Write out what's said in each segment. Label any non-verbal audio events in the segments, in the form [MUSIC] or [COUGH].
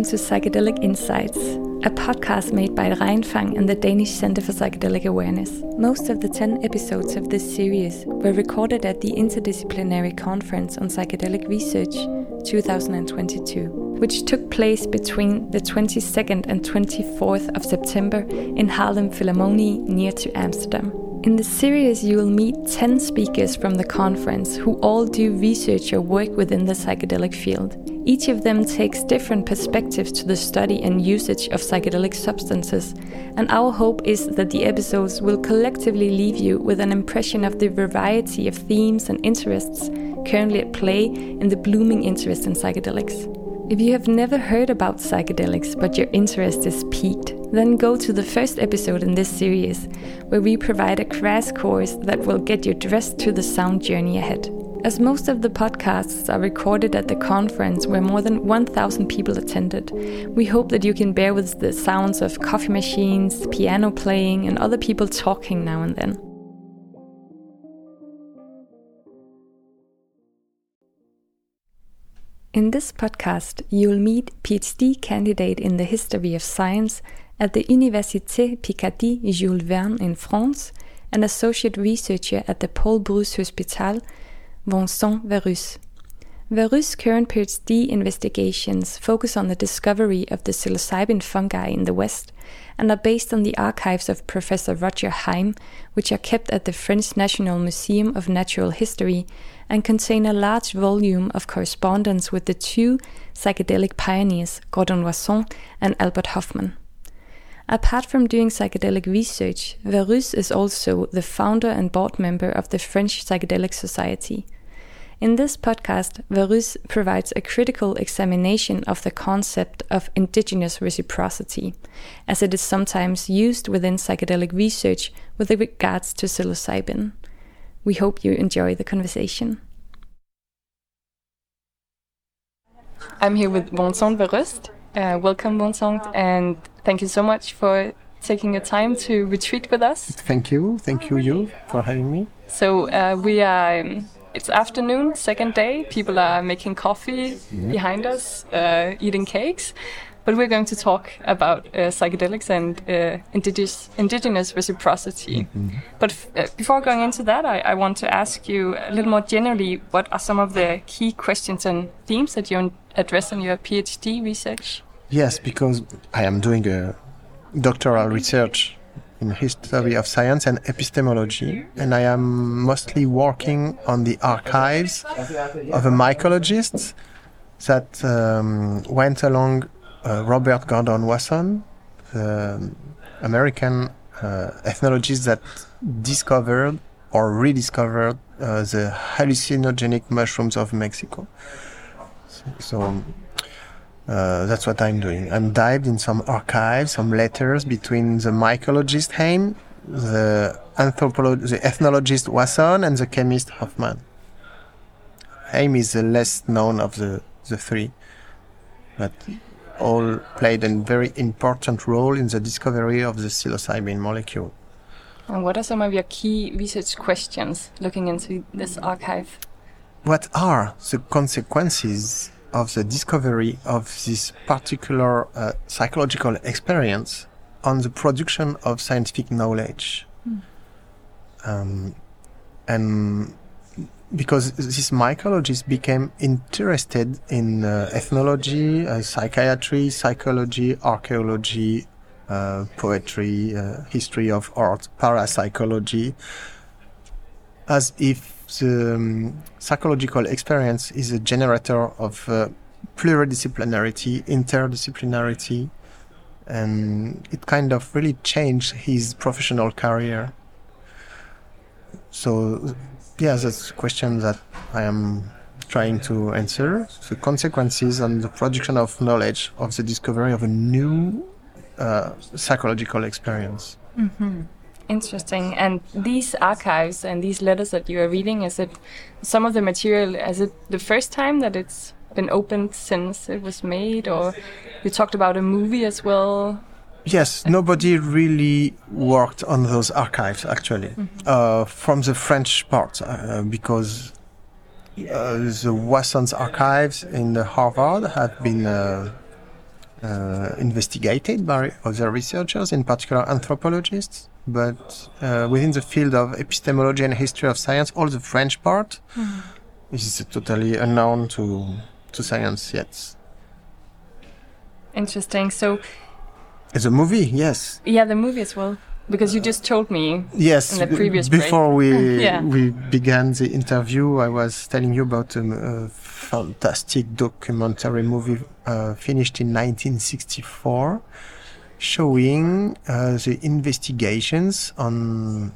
Welcome to Psychedelic Insights, a podcast made by Reinfang and the Danish Center for Psychedelic Awareness. Most of the 10 episodes of this series were recorded at the Interdisciplinary Conference on Psychedelic Research 2022, which took place between the 22nd and 24th of September in Haarlem Philharmonie near to Amsterdam. In the series, you will meet 10 speakers from the conference who all do research or work within the psychedelic field. Each of them takes different perspectives to the study and usage of psychedelic substances, and our hope is that the episodes will collectively leave you with an impression of the variety of themes and interests currently at play in the blooming interest in psychedelics. If you have never heard about psychedelics but your interest is piqued, then go to the first episode in this series, where we provide a crash course that will get you dressed to the sound journey ahead. As most of the podcasts are recorded at the conference where more than 1,000 people attended, we hope that you can bear with the sounds of coffee machines, piano playing, and other people talking now and then. In this podcast, you'll meet PhD candidate in the history of science at the Université Picardie Jules Verne in France and associate researcher at the Paul Brousse Hospital, Vincent Verroust. Verroust' current PhD investigations focus on the discovery of the psilocybin fungi in the West and are based on the archives of Professor Roger Heim, which are kept at the French National Museum of Natural History and contain a large volume of correspondence with the two psychedelic pioneers, Gordon Wasson and Albert Hofmann. Apart from doing psychedelic research, Verroust is also the founder and board member of the French Psychedelic Society. In this podcast, Verroust provides a critical examination of the concept of indigenous reciprocity, as it is sometimes used within psychedelic research with regards to psilocybin. We hope you enjoy the conversation. I'm here with Vincent Verroust. Uh, welcome, Vincent, and thank you so much for taking your time to retreat with us. Thank you, thank you, you, for having me. So uh, we are. Um, it's afternoon, second day. People are making coffee yeah. behind us, uh, eating cakes. But we're going to talk about uh, psychedelics and uh, indigenous, indigenous reciprocity. Mm -hmm. But uh, before going into that, I, I, want to ask you a little more generally what are some of the key questions and themes that you address in your PhD research? Yes, because I am doing a doctoral research in history of science and epistemology, and I am mostly working on the archives of a mycologist that um, went along uh, Robert Gordon Wasson, the American uh, ethnologist that discovered or rediscovered uh, the hallucinogenic mushrooms of Mexico. So, so uh, that's what I'm doing. I'm dived in some archives, some letters between the mycologist Heim, the anthropologist, the ethnologist Wasson, and the chemist Hofmann. Heim is the less known of the, the three, but all played a very important role in the discovery of the psilocybin molecule. And what are some of your key research questions looking into this archive? What are the consequences of the discovery of this particular uh, psychological experience on the production of scientific knowledge? Mm. Um, and because this mycologist became interested in uh, ethnology, uh, psychiatry, psychology, archaeology, uh, poetry, uh, history of art, parapsychology, as if the um, psychological experience is a generator of uh, pluridisciplinarity, interdisciplinarity, and it kind of really changed his professional career. So yeah, that's a question that I am trying to answer. The consequences and the production of knowledge of the discovery of a new uh, psychological experience. Mm-hmm. Interesting. And these archives and these letters that you are reading, is it some of the material, is it the first time that it's been opened since it was made? Or you talked about a movie as well? Yes, nobody really worked on those archives actually, mm-hmm. uh, from the French part, uh, because uh, the Wasson's archives in Harvard have been uh, uh, investigated by other researchers, in particular anthropologists. But uh, within the field of epistemology and history of science, all the French part mm. is totally unknown to to science yet. Interesting. So, it's a movie, yes. Yeah, the movie as well because you just told me yes in the previous before break. we [LAUGHS] yeah. we began the interview i was telling you about a, a fantastic documentary movie uh, finished in 1964 showing uh, the investigations on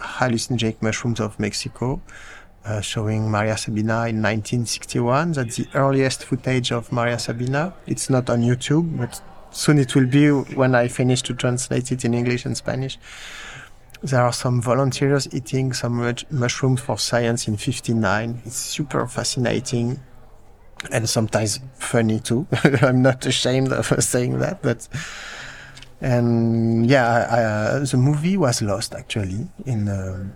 hallucinogenic mushrooms of mexico uh, showing Maria Sabina in 1961. That's the earliest footage of Maria Sabina. It's not on YouTube, but soon it will be when I finish to translate it in English and Spanish. There are some volunteers eating some mushrooms for science in 59. It's super fascinating and sometimes funny too. [LAUGHS] I'm not ashamed of saying that, but and yeah, I, uh, the movie was lost actually in the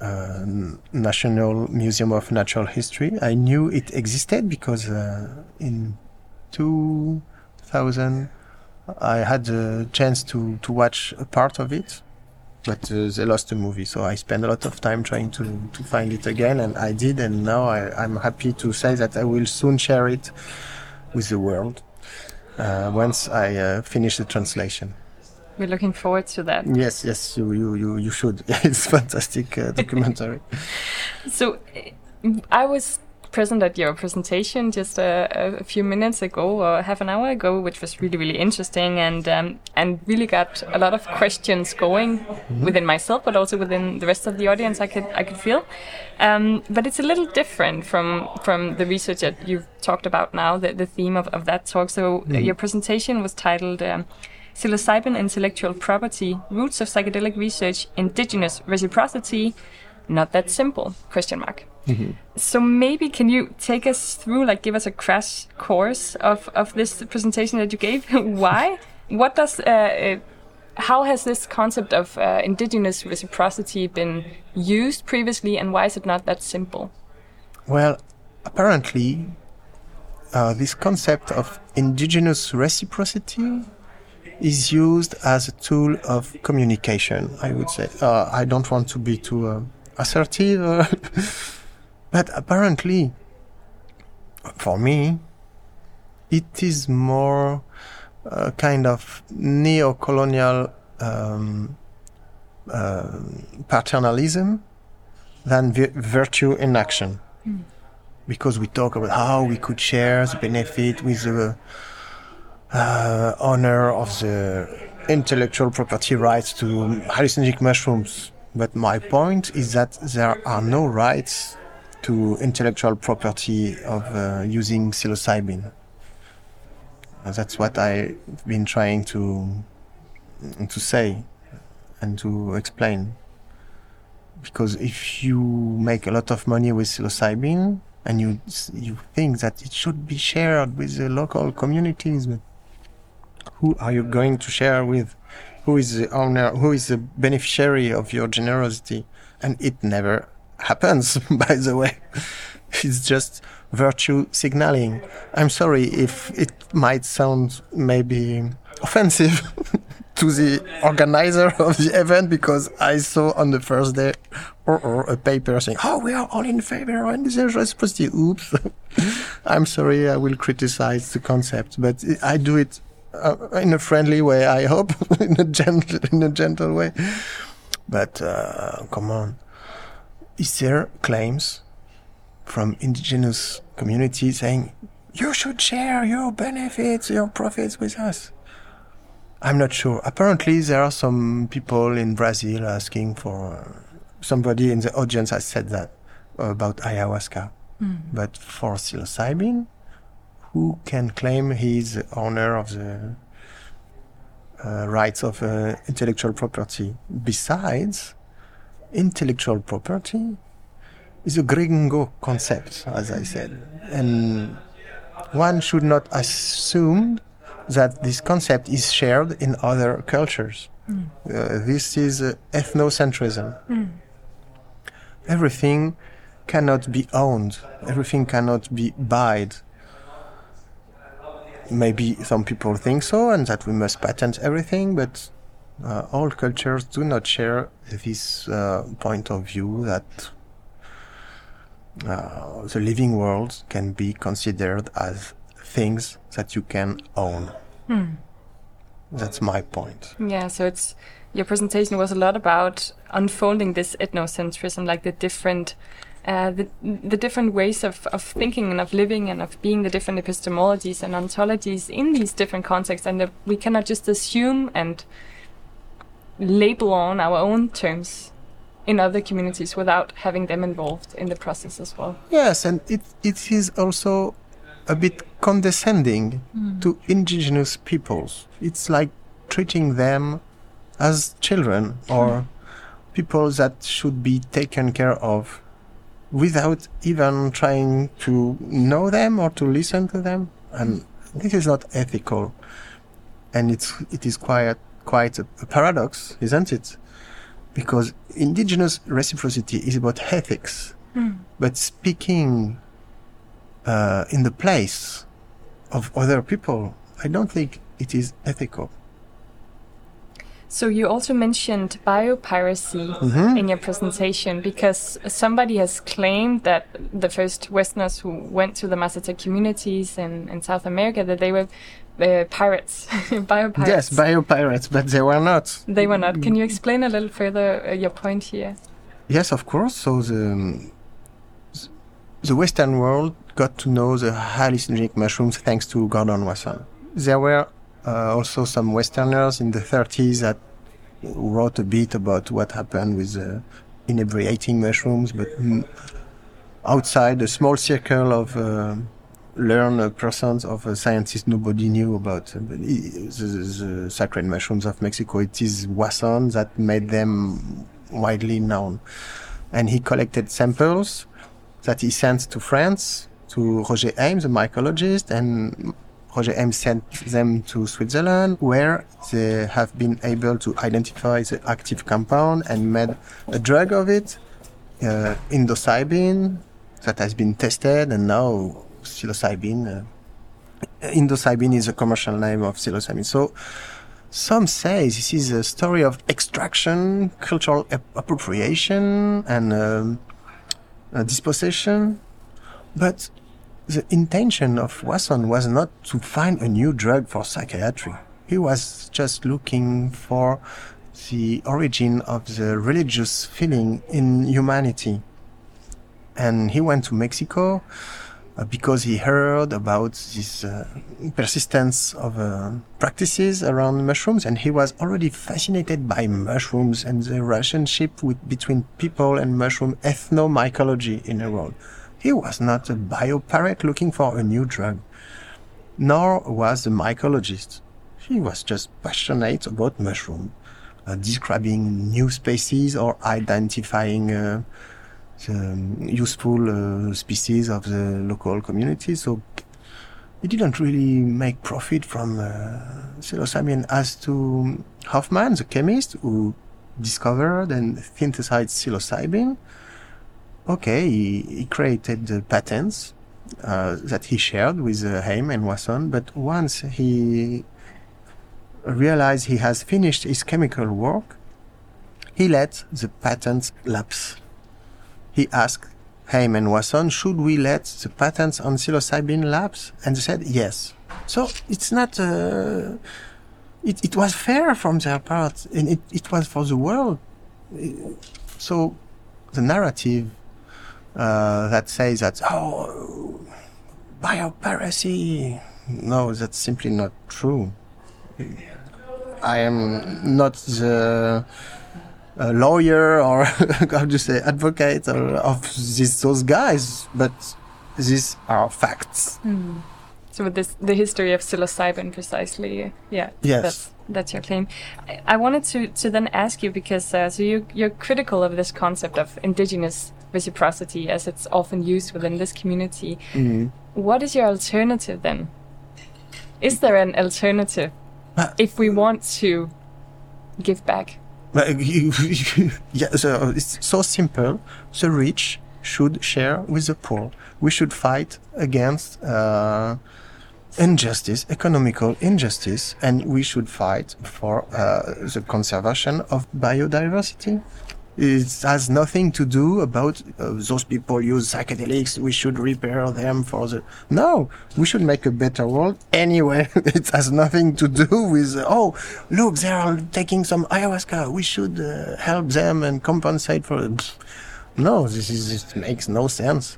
uh, National Museum of Natural History. I knew it existed because uh, in 2000, I had the chance to, to watch a part of it, but uh, they lost the movie. So I spent a lot of time trying to, to find it again, and I did. And now I, I, am happy to say that I will soon share it with the world uh, once I uh, finish the translation. We're looking forward to that. Yes, yes, you you you, you should. [LAUGHS] it's fantastic uh, documentary. [LAUGHS] so, I was present at your presentation just a, a, few minutes ago or half an hour ago, which was really really interesting and um, and really got a lot of questions going mm -hmm. within myself, but also within the rest of the audience. I could I could feel, um, but it's a little different from from the research that you've talked about now. The the theme of, of that talk. So mm -hmm. your presentation was titled. Um, Psilocybin intellectual property, roots of psychedelic research, indigenous reciprocity, not that simple question mark Mm-hmm. So maybe can you take us through, like, give us a crash course of of this presentation that you gave? [LAUGHS] Why? What does uh, uh, how has this concept of uh, indigenous reciprocity been used previously, and why is it not that simple? Well, apparently, uh, this concept of indigenous reciprocity is used as a tool of communication. I would say. Uh, I don't want to be too uh, assertive. [LAUGHS] But apparently, for me, it is more a kind of neo-colonial um, uh, paternalism than vi- virtue in action. Mm. Because we talk about how we could share the benefit with the uh, owner of the intellectual property rights to hallucinogenic mushrooms. But my point is that there are no rights to intellectual property of uh, using psilocybin. Uh, that's what I've been trying to to say and to explain. Because if you make a lot of money with psilocybin and you you think that it should be shared with the local communities, but who are you going to share with? Who is the owner? Who is the beneficiary of your generosity? And it never happens, [LAUGHS] by the way. It's just virtue signaling. I'm sorry if it might sound maybe offensive [LAUGHS] to the organizer of the event because I saw on the first day or, or a paper saying, "Oh, we are all in favor and of indigenous reciprocity." Oops. [LAUGHS] I'm sorry. I will criticize the concept, but I do it uh, in a friendly way. I hope in a gentle, in a gentle way. But uh, come on is there claims from indigenous communities saying you should share your benefits, your profits with us? I'm not sure. Apparently, there are some people in Brazil asking for. Uh, somebody in the audience has said that about ayahuasca. Mm. But for psilocybin, who can claim he's the owner of the uh, rights of uh, intellectual property? Besides, intellectual property is a gringo concept, as I said. And one should not assume that this concept is shared in other cultures. Mm. Uh, this is uh, ethnocentrism. Mm. Everything cannot be owned, everything cannot be bought. maybe some people think so, and that we must patent everything, but uh, all cultures do not share this uh, point of view that uh, the living world can be considered as things that you can own. Hmm. That's my point. Yeah, so it's your presentation was a lot about unfolding this ethnocentrism, like the different uh, the, the different ways of, of thinking and of living and of being the different epistemologies and ontologies in these different contexts, and that we cannot just assume and label on our own terms in other communities without having them involved in the process as well. Yes, and it, it is also a bit condescending Mm. to indigenous peoples. It's like treating them as children or people that should be taken care of without even trying to know them or to listen to them. And this is not ethical. And it's, it is quite, quite a, a paradox, isn't it? Because indigenous reciprocity is about ethics. But speaking uh, in the place of other people, I don't think it is ethical. So you also mentioned biopiracy Mhm. in your presentation because somebody has claimed that the first Westerners who went to the Mazatec communities in, in South America that they were uh, pirates, [LAUGHS] biopirates. Yes, biopirates, but they were not. they were not. Can you explain a little further uh, your point here? Yes, of course. So the the Western world got to know the hallucinogenic mushrooms thanks to Gordon Wasson. There were uh, also some Westerners in the 30s that wrote a bit about what happened with uh, inebriating mushrooms, but outside a small circle of uh, learned persons of a scientist nobody knew about the, the, the sacred mushrooms of Mexico. It is Wasson that made them widely known and he collected samples that he sent to France to Roger Heim, a mycologist, and Roger Heim sent them to Switzerland, where they have been able to identify the active compound and made a drug of it, uh, indocybin, that has been tested, and now psilocybin. Uh, indocybin is a commercial name of psilocybin. So some say this is a story of extraction, cultural ap- appropriation, and um, uh, dispossession. But the intention of Wasson was not to find a new drug for psychiatry. He was just looking for the origin of the religious feeling in humanity. And he went to Mexico because he heard about this uh, persistence of uh, practices around mushrooms and he was already fascinated by mushrooms and the relationship with, between people and mushroom ethnomycology in the world. He was not a biopirate looking for a new drug, nor was the mycologist. He was just passionate about mushroom, uh, describing new species or identifying uh, the um, useful uh, species of the local community. So he didn't really make profit from uh, psilocybin. As to Hofmann, the chemist who discovered and synthesized psilocybin, okay, he, he created the patents uh, that he shared with uh, Heim and Wasson, but once he realized he has finished his chemical work, he let the patents lapse. He asked Heim and Wasson, should we let the patents on psilocybin lapse? And they said yes. So it's not, uh, it, it was fair from their part, and it, it was for the world. So the narrative uh, that says that, oh, biopiracy, no, that's simply not true. I am not the uh, lawyer or [LAUGHS] how do you say advocate or of these those guys, but these are facts. So with this, the history of psilocybin, precisely, yeah, Yes. that's that's your claim. I, I wanted to to then ask you because uh, so you you're critical of this concept of indigenous reciprocity as it's often used within this community. What is your alternative then? Is there an alternative Uh, if we want to give back? [LAUGHS] Yeah, so it's so simple. The rich should share with the poor. We should fight against uh, injustice, economical injustice, and we should fight for uh, the conservation of biodiversity. It has nothing to do about uh, those people use psychedelics. We should repair them for the. No, we should make a better world anyway. [LAUGHS] it has nothing to do with. Oh, look, they are taking some ayahuasca. We should uh, help them and compensate for. it. No, this is it makes no sense.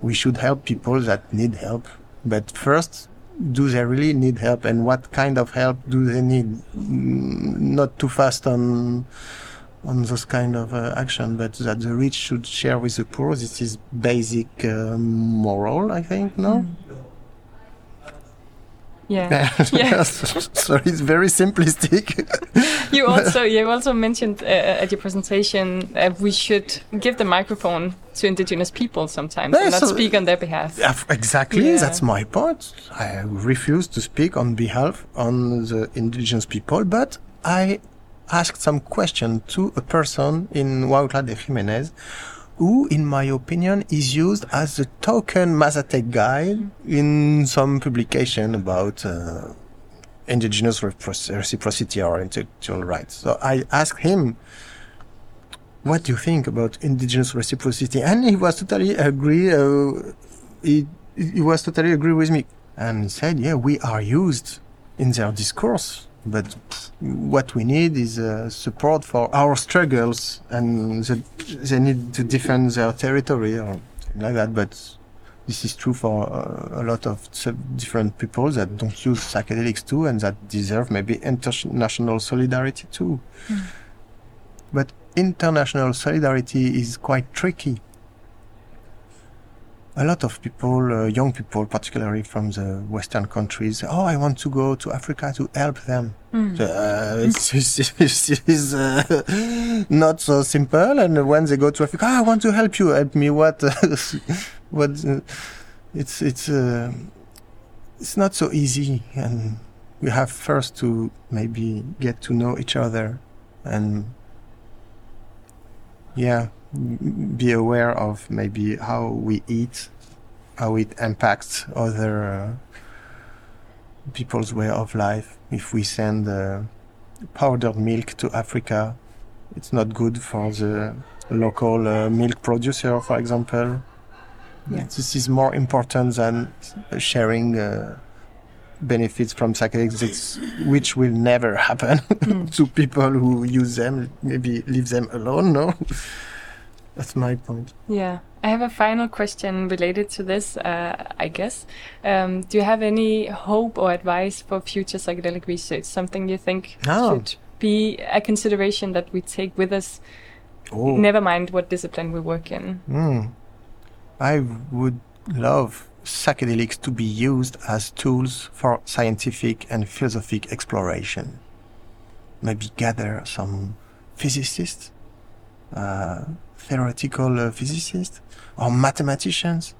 We should help people that need help, but first, do they really need help, and what kind of help do they need? Mm, Not too fast on on those kind of uh, action, but that the rich should share with the poor. This is basic uh, moral, I think. No. Yeah. [LAUGHS] Yeah. [LAUGHS] so it's very simplistic. [LAUGHS] You also you also mentioned uh, at your presentation uh, we should give the microphone to indigenous people sometimes Yeah, and not so- speak on their behalf. Yeah, exactly. Yeah. That's my point. I refuse to speak on behalf on the indigenous people, but I asked some question to a person in Huautla de Jimenez, who, in my opinion, is used as the token Mazatec guy in some publication about uh, indigenous reciprocity or intellectual rights. So I asked him, what do you think about indigenous reciprocity? And he was totally agree. Uh, he, he was totally agree with me and said, yeah, we are used in their discourse, but what we need is uh, support for our struggles and the, they need to defend their territory or something like that. But this is true for uh, a lot of different people that don't use psychedelics too and that deserve maybe international solidarity too. But international solidarity is quite tricky. A lot of people, uh, young people, particularly from the Western countries, oh, I want to go to Africa to help them. So, uh, [LAUGHS] it's, it's, it's, uh, not so simple. And when they go to Africa, "Ah, I want to help you. Help me. What? [LAUGHS] what? Uh, it's it's uh, it's not so easy, and we have first to maybe get to know each other, and yeah, be aware of maybe how we eat, how it impacts other uh, people's way of life. If we send uh, powdered milk to Africa, it's not good for the local uh, milk producer, for example. Yeah. This is more important than sharing uh, benefits from psychedelics, which will never happen [LAUGHS] to people who use them. Maybe leave them alone. No, that's my point. Yeah. I have a final question related to this, uh, I guess. Um, do you have any hope or advice for future psychedelic research? Something you think No. should be a consideration that we take with us, Oh. never mind what discipline we work in? Hmm. I would love psychedelics to be used as tools for scientific and philosophic exploration. Maybe gather some physicists, uh, theoretical uh, physicists, or mathematicians.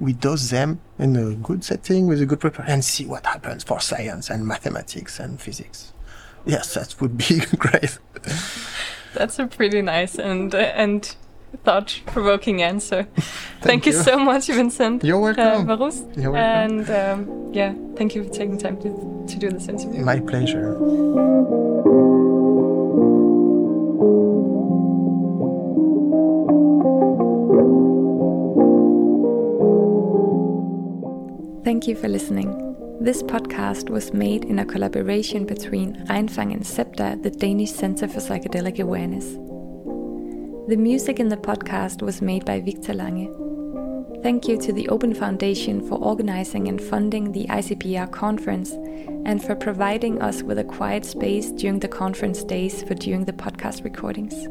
We dose them in a good setting with a good preparation and see what happens for science and mathematics and physics. Yes, that would be [LAUGHS] great. That's a pretty nice and uh, and thought-provoking answer. [LAUGHS] thank, you. you. so much, Vincent. You're welcome. Uh, Verroust. You're welcome. And um, yeah, thank you for taking time to, to do this interview. My pleasure. Thank you for listening. This podcast was made in a collaboration between Reinfang and SEPTA, the Danish Center for Psychedelic Awareness. The music in the podcast was made by Victor Lange. Thank you to the Open Foundation for organizing and funding the ICPR conference and for providing us with a quiet space during the conference days for during the podcast recordings.